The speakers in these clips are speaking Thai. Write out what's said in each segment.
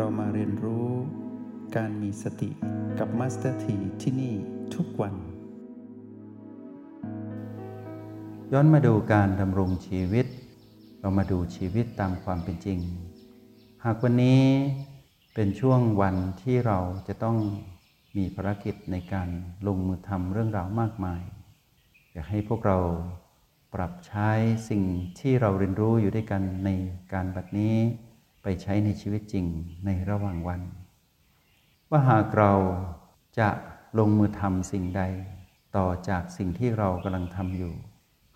เรามาเรียนรู้การมีสติกับมาสเตอร์ทีที่นี่ทุกวัน ย้อนมาดูการดำรงชีวิต เรามาดูชีวิตตามความเป็นจริง หากวันนี้เป็นช่วงวันที่เราจะต้องมีภารกิจในการลงมือทำเรื่องราวมากมาย อยากให้พวกเราปรับใช้สิ่งที่เราเรียนรู้อยู่ด้วยกันในการบัดนี้ ไปใช้ในชีวิตจริงในระหว่างวัน ว่าหากเราจะลงมือทำสิ่งใด ต่อจากสิ่งที่เรากำลังทำอยู่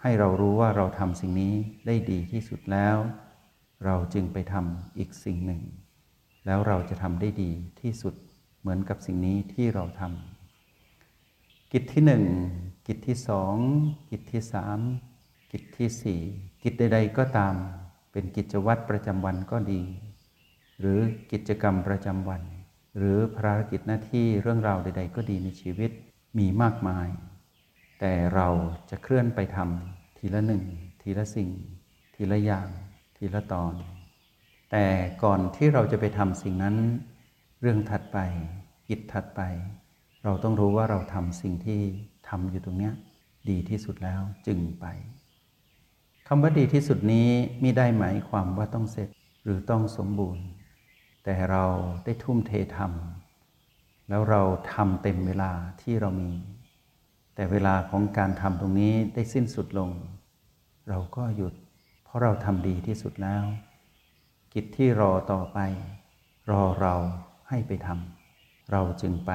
ให้เรารู้ว่าเราทำสิ่งนี้ได้ดีที่สุดแล้ว เราจึงไปทำอีกสิ่งหนึ่ง แล้วเราจะทำได้ดีที่สุดเหมือนกับสิ่งนี้ที่เราทำกิจที่หนึ่งกิจที่สองกิจที่สามกิจที่สี่กิจใด ๆ ก็ตาม เป็นกิจวัตรประจำวันก็ดี หรือกิจกรรมประจำวัน หรือภารกิจหน้าที่เรื่องราวใด ๆ ก็ดีในชีวิตมีมากมาย แต่เราจะเคลื่อนไปทำทีละหนึ่ง ทีละสิ่ง ทีละอย่าง ทีละตอน แต่ก่อนที่เราจะไปทำสิ่งนั้น เรื่องถัดไป กิจถัดไป เราต้องรู้ว่าเราทำสิ่งที่ทำอยู่ตรงเนี้ยดีที่สุดแล้วจึงไปคำว่าดีที่สุดนี้มิได้หมายความว่าต้องเสร็จหรือต้องสมบูรณ์ แต่เราได้ทุ่มเททำแล้วเราทำเต็มเวลาที่เรามี แต่เวลาของการทำตรงนี้ได้สิ้นสุดลง เราก็หยุด เพราะเราทำดีที่สุดแล้ว กิจที่รอต่อไป รอเราให้ไปทำเราจึงไป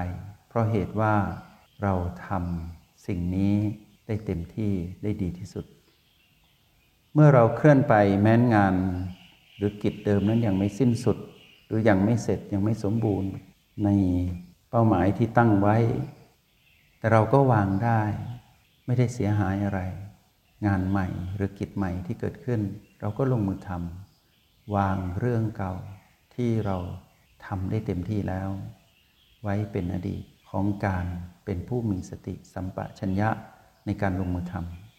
เพราะเหตุว่าเราทำสิ่งนี้ได้เต็มที่ได้ดีที่สุด เมื่อเราเคลื่อนไปแม้นงานหรือกิจเดิมนั้นยังไม่สิ้นสุด รือยังไม่เสร็จยังไม่สมบูรณ์ในเป้าหมายที่ตั้งไว้ แต่เราก็วางได้ ไม่ได้เสียหายอะไร งานใหม่หรือกิจใหม่ที่เกิดขึ้น เราก็ลงมือทำวางเรื่องเก่าที่เราทำได้เต็มที่แล้ว ไว้เป็นอดีตของการเป็นผู้มีสติสัมปชัญญะในการลงมือท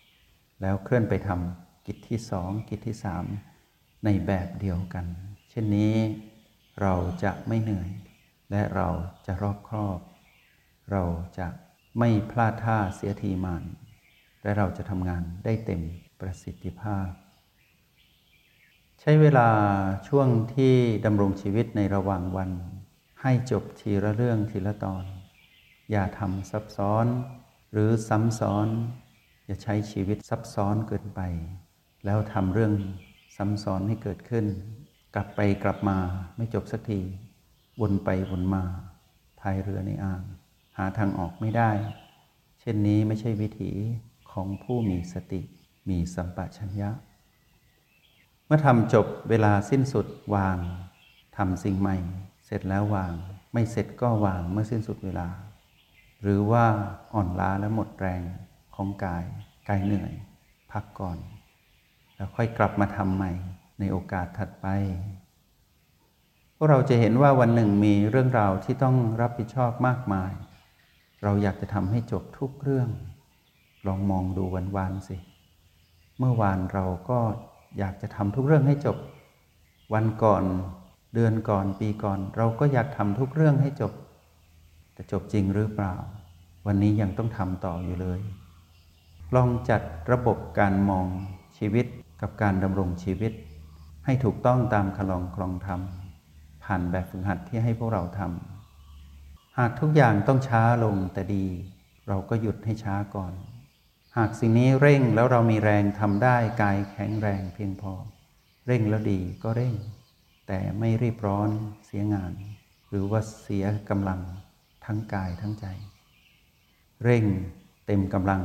ำแล้วเคลื่อนไปทำกิจที่สองกิจที่สามในแบบเดียวกัน เช่นนี้ เราจะไม่เหนื่อย และเราจะรอบครอบ เราจะไม่พลาดท่าเสียทีมานและเราจะทำงานได้เต็มประสิทธิภาพ ใช้เวลาช่วงที่ดำรงชีวิตในระหว่างวัน ให้จบทีละเรื่องทีละตอน อย่าทำซับซ้อน หรือซ้ำซ้อน อย่าใช้ชีวิตซับซ้อนเกินไป แล้วทำเรื่องซ้ำซ้อนให้เกิดขึ้น กลับไปกลับมาไม่จบสักที วนไปวนมาพายเรือในอ่าง หาทางออกไม่ได้ เช่นนี้ไม่ใช่วิถีของผู้มีสติมีสัมปชัญญะ เมื่อทำจบเวลาสิ้นสุดวางทำสิ่งใหม่ เสร็จแล้ววาง ไม่เสร็จก็วางเมื่อสิ้นสุดเวลา หรือว่าอ่อนล้าและหมดแรงของกายกายเหนื่อย พักก่อน แล้วค่อยกลับมาทำใหม่ ในโอกาสถัดไปพวกเราจะเห็นว่าวันหนึ่งมีเรื่องราวที่ต้องรับผิดชอบมากมาย เราอยากจะทำให้จบทุกเรื่อง ลองมองดูวันวานสิ เมื่อวานเราก็อยากจะทำทุกเรื่องให้จบ วันก่อนเดือนก่อนปีก่อน เราก็อยากทำทุกเรื่องให้จบ แต่จบจริงหรือเปล่า วันนี้ยังต้องทำต่ออยู่เลย ลองจัดระบบการมองชีวิตกับการดำรงชีวิต ให้ถูกต้องตามคลองคลองธรรม ผ่านแบบฝึกหัดที่ให้พวกเราทำหากทุกอย่างต้องช้าลงแต่ดี เราก็หยุดให้ช้าก่อน หากสิ่งนี้เร่งแล้วเรามีแรงทำได้กายแข็งแรงเพียงพอ เร่งแล้วดีก็เร่ง แต่ไม่รีบร้อนเสียงาน หรือว่าเสียกำลังทั้งกายทั้งใจ เร่งเต็มกำลัง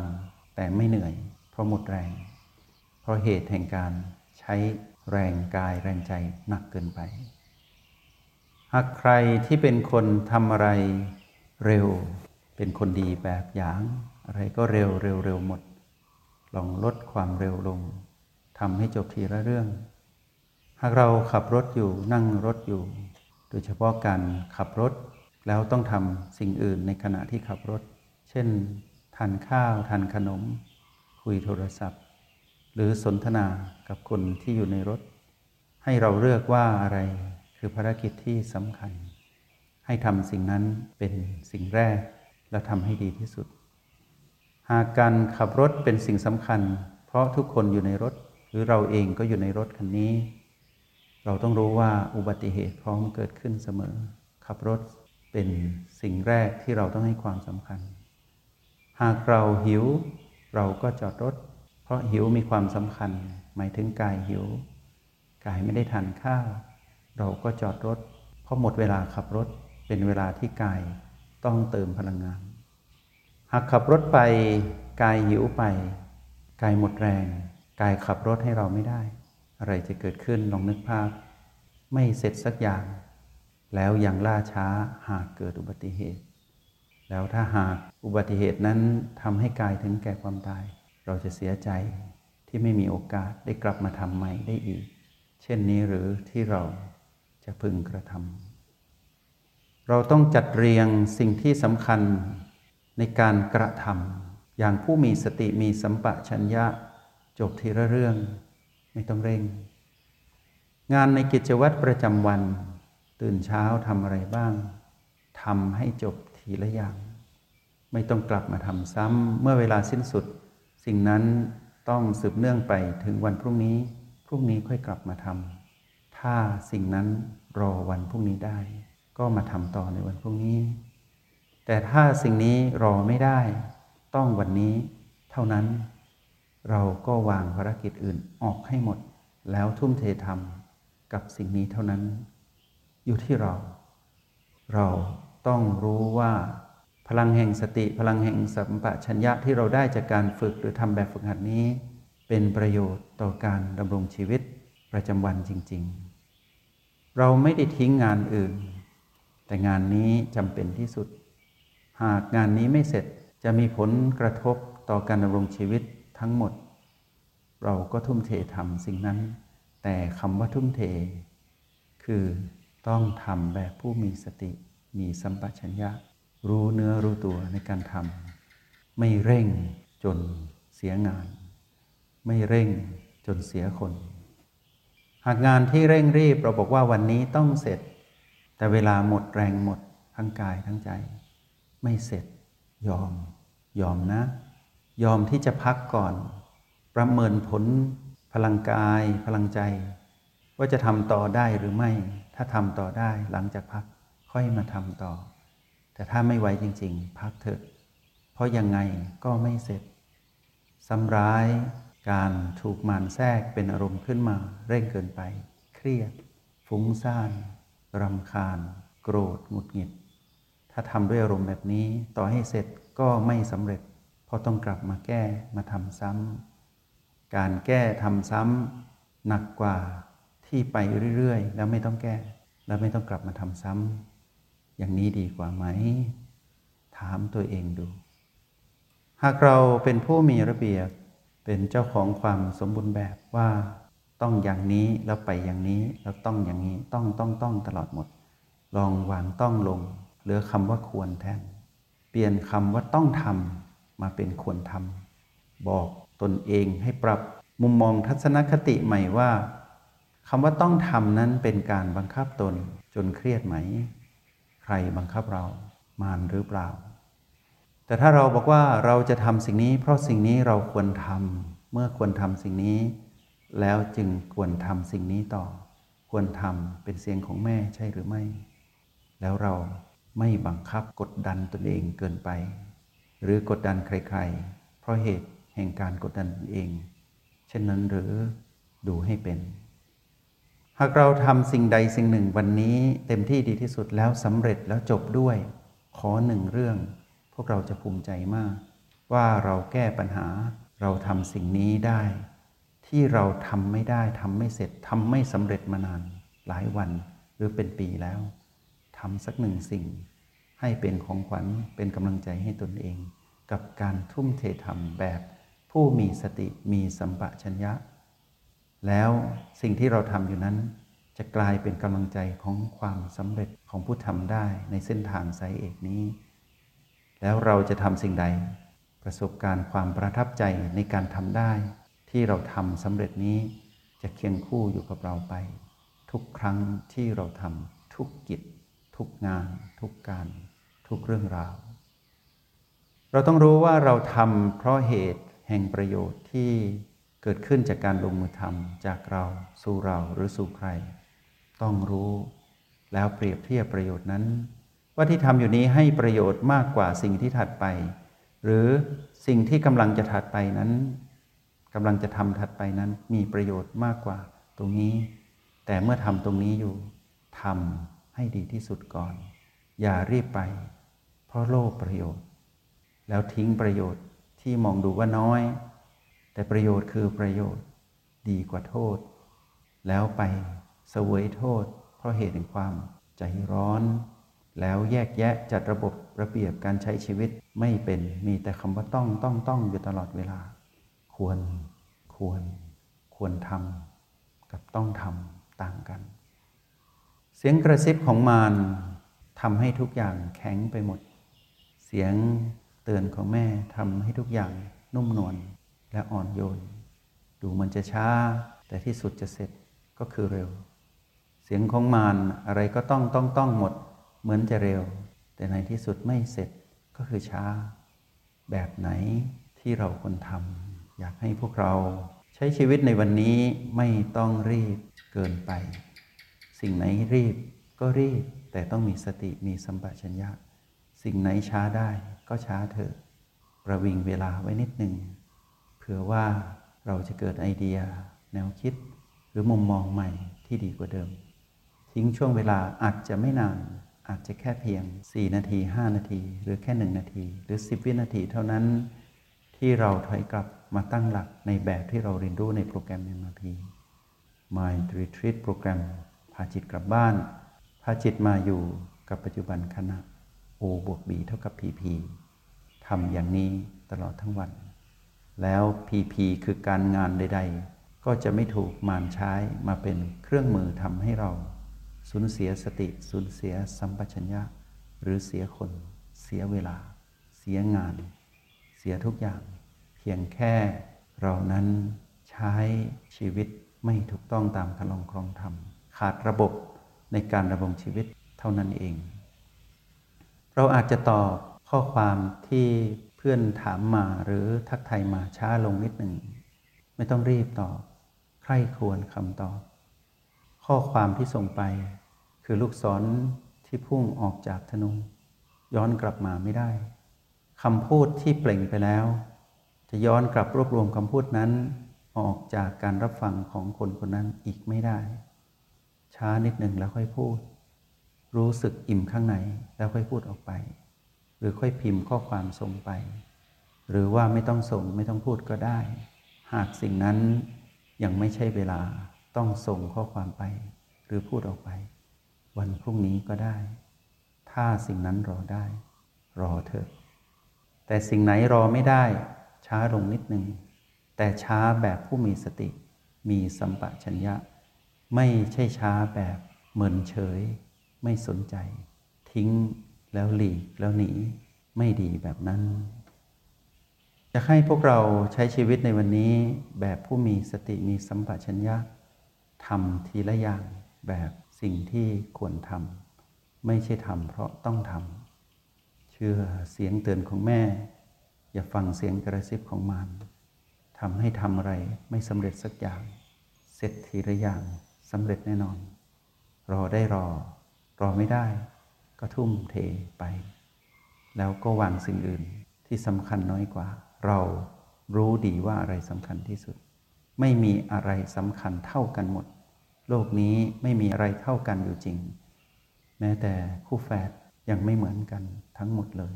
แต่ไม่เหนื่อย เพราะหมดแรง เพราะเหตุแห่งการใช้ แรงกายแรงใจหนักเกินไป หากใครที่เป็นคนทำอะไรเร็ว เป็นคนดีแบบอย่าง อะไรก็เร็วเร็วเร็วหมด ลองลดความเร็วลงทำให้จบทีละเรื่อง หากเราขับรถอยู่นั่งรถอยู่ โดยเฉพาะการขับรถ แล้วต้องทำสิ่งอื่นในขณะที่ขับรถ เช่น ทานข้าว ทานขนม คุยโทรศัพท์ หรือสนทนากับคนที่อยู่ในรถ ให้เราเลือกว่าอะไรคือภารกิจที่สำคัญ ให้ทำสิ่งนั้นเป็นสิ่งแรกและทำให้ดีที่สุด หากการขับรถเป็นสิ่งสำคัญ เพราะทุกคนอยู่ในรถ หรือเราเองก็อยู่ในรถคันนี้ เราต้องรู้ว่าอุบัติเหตุพร้อมเกิดขึ้นเสมอ ขับรถเป็นสิ่งแรกที่เราต้องให้ความสำคัญ หากเราหิวเราก็จอดรถ ราะหิวมีความสำคัญ หมายถึงกายหิว กายไม่ได้ทานข้าว เราก็จอดรถ เพราะหมดเวลาขับรถเป็นเวลาที่กายต้องเติมพลังงาน หากขับรถไป กายหิวไป กายหมดแรง กายขับรถให้เราไม่ได้ อะไรจะเกิดขึ้นลองนึกภาพ ไม่เสร็จสักอย่าง แล้วยังล่าช้าหากเกิดอุบัติเหตุ แล้วถ้าหากอุบัติเหตุนั้นทำให้กายถึงแก่ความตาย เราจะเสียใจที่ไม่มีโอกาสได้กลับมาทำใหม่ได้อีก เช่นนี้หรือที่เราจะพึงกระทำเราต้องจัดเรียงสิ่งที่สำคัญในการกระทำอย่างผู้มีสติมีสัมปชัญญะจบทีละเรื่อง ไม่ต้องเร่ง งานในกิจวัตรประจำวัน ตื่นเช้าทำอะไรบ้างทำให้จบทีละอย่าง ไม่ต้องกลับมาทำซ้ำเมื่อเวลาสิ้นสุด สิ่งนั้นต้องสืบเนื่องไปถึงวันพรุ่งนี้ พรุ่งนี้ค่อยกลับมาทำถ้าสิ่งนั้นรอวันพรุ่งนี้ได้ ก็มาทำต่อในวันพรุ่งนี้ แต่ถ้าสิ่งนี้รอไม่ได้ ต้องวันนี้เท่านั้น เราก็วางภารกิจอื่นออกให้หมด แล้วทุ่มเททำกับสิ่งนี้เท่านั้น อยู่ที่เรา เราต้องรู้ว่า พลังแห่งสติ พลังแห่งสัมปชัญญะที่เราได้จากการฝึกหรือทำแบบฝึกหัดนี้ เป็นประโยชน์ต่อการดำรงชีวิตประจำวันจริง ๆ เราไม่ได้ทิ้งงานอื่น แต่งานนี้จำเป็นที่สุด หากงานนี้ไม่เสร็จจะมีผลกระทบต่อการดำรงชีวิตทั้งหมด เราก็ทุ่มเททำสิ่งนั้น แต่คำว่าทุ่มเท คือต้องทำแบบผู้มีสติมีสัมปชัญญะ รู้เนื้อรู้ตัวในการทำไม่เร่งจนเสียงาน ไม่เร่งจนเสียคน หากงานที่เร่งรีบเราบอกว่าวันนี้ต้องเสร็จ แต่เวลาหมดแรงหมดทั้งกายทั้งใจ ไม่เสร็จ ยอม ยอมนะ ยอมที่จะพักก่อน ประเมินผล พลังกาย พลังใจ ว่าจะทำต่อได้หรือไม่ ถ้าทำต่อได้หลังจากพักค่อยมาทำต่อ แต่ถ้าไม่ไหวจริง ๆ พักเถอะ เพราะยังไงก็ไม่เสร็จซ้ำร้ายการถูกมารแทรกเป็นอารมณ์ขึ้นมาเร่งเกินไป เครียด ฟุ้งซ่านรำคาญ โกรธหงุดหงิด ถ้าทำด้วยอารมณ์แบบนี้ต่อให้เสร็จก็ไม่สำเร็จ เพราะต้องกลับมาแก้มาทำซ้ำการแก้ทำซ้ำหนักกว่าที่ไปเรื่อยๆ แล้วไม่ต้องแก้ แล้วไม่ต้องกลับมาทำซ้ำ อย่างนี้ดีกว่าไหม ถามตัวเองดู หากเราเป็นผู้มีระเบียบเป็นเจ้าของความสมบูรณ์แบบว่าต้องอย่างนี้แล้วไปอย่างนี้แล้วต้องอย่างนี้ต้องต้องต้องตลอดหมด ลองวางต้องลง เหลือคำว่าควรแทน เปลี่ยนคำว่าต้องทำมาเป็นควรทำบอกตนเองให้ปรับมุมมองทัศนคติใหม่ว่าคำว่าต้องทำนั้นเป็นการบังคับตนจนเครียดไหม รบังคับเรามารหรือเปล่า แต่ถ้าเราบอกว่าเราจะทำสิ่งนี้ เพราะสิ่งนี้เราควรทำเมื่อควรทำสิ่งนี้ แล้วจึงควรทำสิ่งนี้ต่อ ควรทำเป็นเสียงของแม่ใช่หรือไม่ แล้วเราไม่บังคับกดดันตนเองเกินไป หรือกดดันใครๆ เพราะเหตุแห่งการกดดันตนเอง เช่นนั้นหรือดูให้เป็น หากเราทำสิ่งใดสิ่งหนึ่งวันนี้ เต็มที่ดีที่สุดแล้วสำเร็จแล้วจบด้วย ขอหนึ่งเรื่อง พวกเราจะภูมิใจมาก ว่าเราแก้ปัญหาเราทำสิ่งนี้ได้ ที่เราทำไม่ได้ทำไม่เสร็จทำไม่สำเร็จมานานหลายวันหรือเป็นปีแล้วทำสักหนึ่งสิ่ง ให้เป็นของขวัญเป็นกำลังใจให้ตนเอง กับการทุ่มเททำแบบ ผู้มีสติมีสัมปชัญญะ แล้วสิ่งที่เราทำอยู่นั้น จะกลายเป็นกำลังใจของความสำเร็จของผู้ทำได้ในเส้นทางสายเอกนี้ แล้วเราจะทำสิ่งใด ประสบการณ์ความประทับใจในการทำได้ ที่เราทำสำเร็จนี้ จะเคียงคู่อยู่กับเราไป ทุกครั้งที่เราทำทุกกิจ ทุกงาน ทุกการ ทุกเรื่องราว เราต้องรู้ว่าเราทำเพราะเหตุแห่งประโยชน์ที่ เกิดขึ้นจากการลงมือทำจากเราสู่เราหรือสู่ใคร ต้องรู้แล้วเปรียบเทียบประโยชน์นั้น ว่าที่ทำอยู่นี้ให้ประโยชน์มากกว่าสิ่งที่ถัดไป หรือสิ่งที่กำลังจะถัดไปนั้นกำลังจะทำถัดไปนั้นมีประโยชน์มากกว่าตรงนี้ แต่เมื่อทำตรงนี้อยู่ทำให้ดีที่สุดก่อน อย่ารีบไป เพราะโลภประโยชน์ แล้วทิ้งประโยชน์ที่มองดูว่าน้อย แต่ประโยชน์คือประโยชน์ดีกว่าโทษ แล้วไปเสวยโทษ เพราะเหตุแห่งความใจร้อน แล้วแยกแยะจัดระบบระเบียบการใช้ชีวิตไม่เป็นมีแต่คำว่าต้องต้องต้องอยู่ตลอดเวลา ควรควร ควรทำกับต้องทำต่างกัน เสียงกระซิบของมารทำให้ทุกอย่างแข็งไปหมด เสียงเตือนของแม่ทำให้ทุกอย่างนุ่มนวล และอ่อนโยน ดูมันจะช้า แต่ที่สุดจะเสร็จก็คือเร็ว เสียงของมารอะไรก็ต้องต้องต้องหมด เหมือนจะเร็ว แต่ในที่สุดไม่เสร็จก็คือช้า แบบไหนที่เราควรทำอยากให้พวกเราใช้ชีวิตในวันนี้ไม่ต้องรีบเกินไป สิ่งไหนรีบก็รีบ แต่ต้องมีสติมีสัมปชัญญะ สิ่งไหนช้าได้ก็ช้าเถอะ ประวิงเวลาไว้นิดหนึ่ง เผื่อว่าเราจะเกิดไอเดีย แนวคิด หรือมุมมองใหม่ที่ดีกว่าเดิม ทิ้งช่วงเวลาอาจจะไม่นาน อาจจะแค่เพียง 4 นาที 5 นาที หรือแค่ 1 นาที หรือ 10 วินาทีเท่านั้น ที่เราถอยกลับมาตั้งหลักในแบบที่เราเรียนรู้ในโปรแกรม MRP Mind Retreat โปรแกรมพาจิตกลับบ้าน พาจิตมาอยู่กับปัจจุบันขณะ O บวก B เท่ากับ PP ทำอย่างนี้ตลอดทั้งวัน แล้ว PP คือการงานใด ๆ ก็จะไม่ถูกมารใช้มาเป็นเครื่องมือทำให้เราสูญเสียสติสูญเสียสัมปชัญญะ หรือเสียคน เสียเวลา เสียงาน เสียทุกอย่าง เพียงแค่เรานั้นใช้ชีวิตไม่ถูกต้องตามคลองครองธรรม ขาดระบบในการดำรงชีวิตเท่านั้นเอง เราอาจจะตอบข้อความที่ พื่อนถามมาหรือทักทายมาช้าลงนิดหนึ่ง ไม่ต้องรีบตอบ ใคร่ควรคำตอบ ข้อความที่ส่งไป คือลูกศรที่พุ่งออกจากธนู ย้อนกลับมาไม่ได้คำพูดที่เปล่งไปแล้ว จะย้อนกลับรวบรวมคำพูดนั้น ออกจากการรับฟังของคนคนนั้นอีกไม่ได้ ช้านิดหนึ่งแล้วค่อยพูด รู้สึกอิ่มข้างในแล้วค่อยพูดออกไป หรือค่อยพิมพ์ข้อความส่งไป หรือว่าไม่ต้องส่งไม่ต้องพูดก็ได้ หากสิ่งนั้นยังไม่ใช่เวลาต้องส่งข้อความไป หรือพูดออกไป วันพรุ่งนี้ก็ได้ ถ้าสิ่งนั้นรอได้ รอเถอะ แต่สิ่งไหนรอไม่ได้ ช้าลงนิดหนึ่งแต่ช้าแบบผู้มีสติ มีสัมปชัญญะ ไม่ใช่ช้าแบบเหมือนเฉย ไม่สนใจ ทิ้ง แล้วหลีกแล้วหนีไม่ดีแบบนั้น จะให้พวกเราใช้ชีวิตในวันนี้แบบผู้มีสติมีสัมปชัญญะทำทีละอย่างแบบสิ่งที่ควรทำไม่ใช่ทำเพราะต้องทำเชื่อเสียงเตือนของแม่ อย่าฟังเสียงกระซิบของมารทำให้ทำอะไรไม่สำเร็จสักอย่าง เสร็จทีละอย่างสำเร็จแน่นอน รอได้รอ รอไม่ได้ ก็ทุ่มเทไป แล้วก็วางสิ่งอื่นที่สำคัญน้อยกว่า เรารู้ดีว่าอะไรสำคัญที่สุด ไม่มีอะไรสำคัญเท่ากันหมด โลกนี้ไม่มีอะไรเท่ากันอยู่จริง แม้แต่คู่แฝดยังไม่เหมือนกันทั้งหมดเลย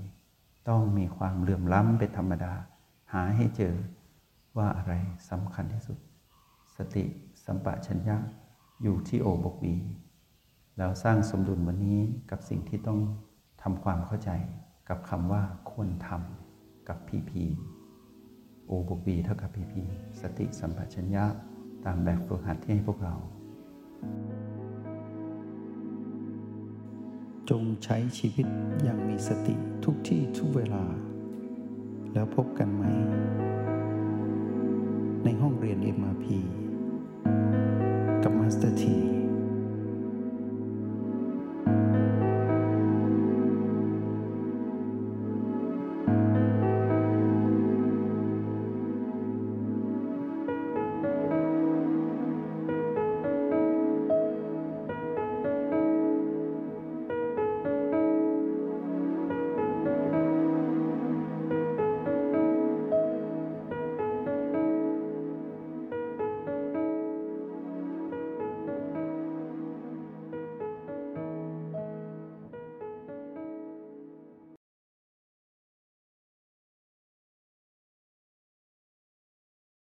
ต้องมีความเหลื่อมล้ำเป็นธรรมดา หาให้เจอว่าอะไรสำคัญที่สุด สติสัมปชัญญะอยู่ที่โอบกบี แล้วสร้างสมดุลวันนี้กับสิ่งที่ต้องทำความเข้าใจกับคำว่าควรทำกับพีพีโอบกบีเท่ากับพีพีสติสัมปชัญญะตามแบบฝึกหัดที่ให้พวกเรา จงใช้ชีวิตอย่างมีสติทุกที่ทุกเวลา แล้วพบกันใหม่ ในห้องเรียน MRP กับมาสเตอร์ที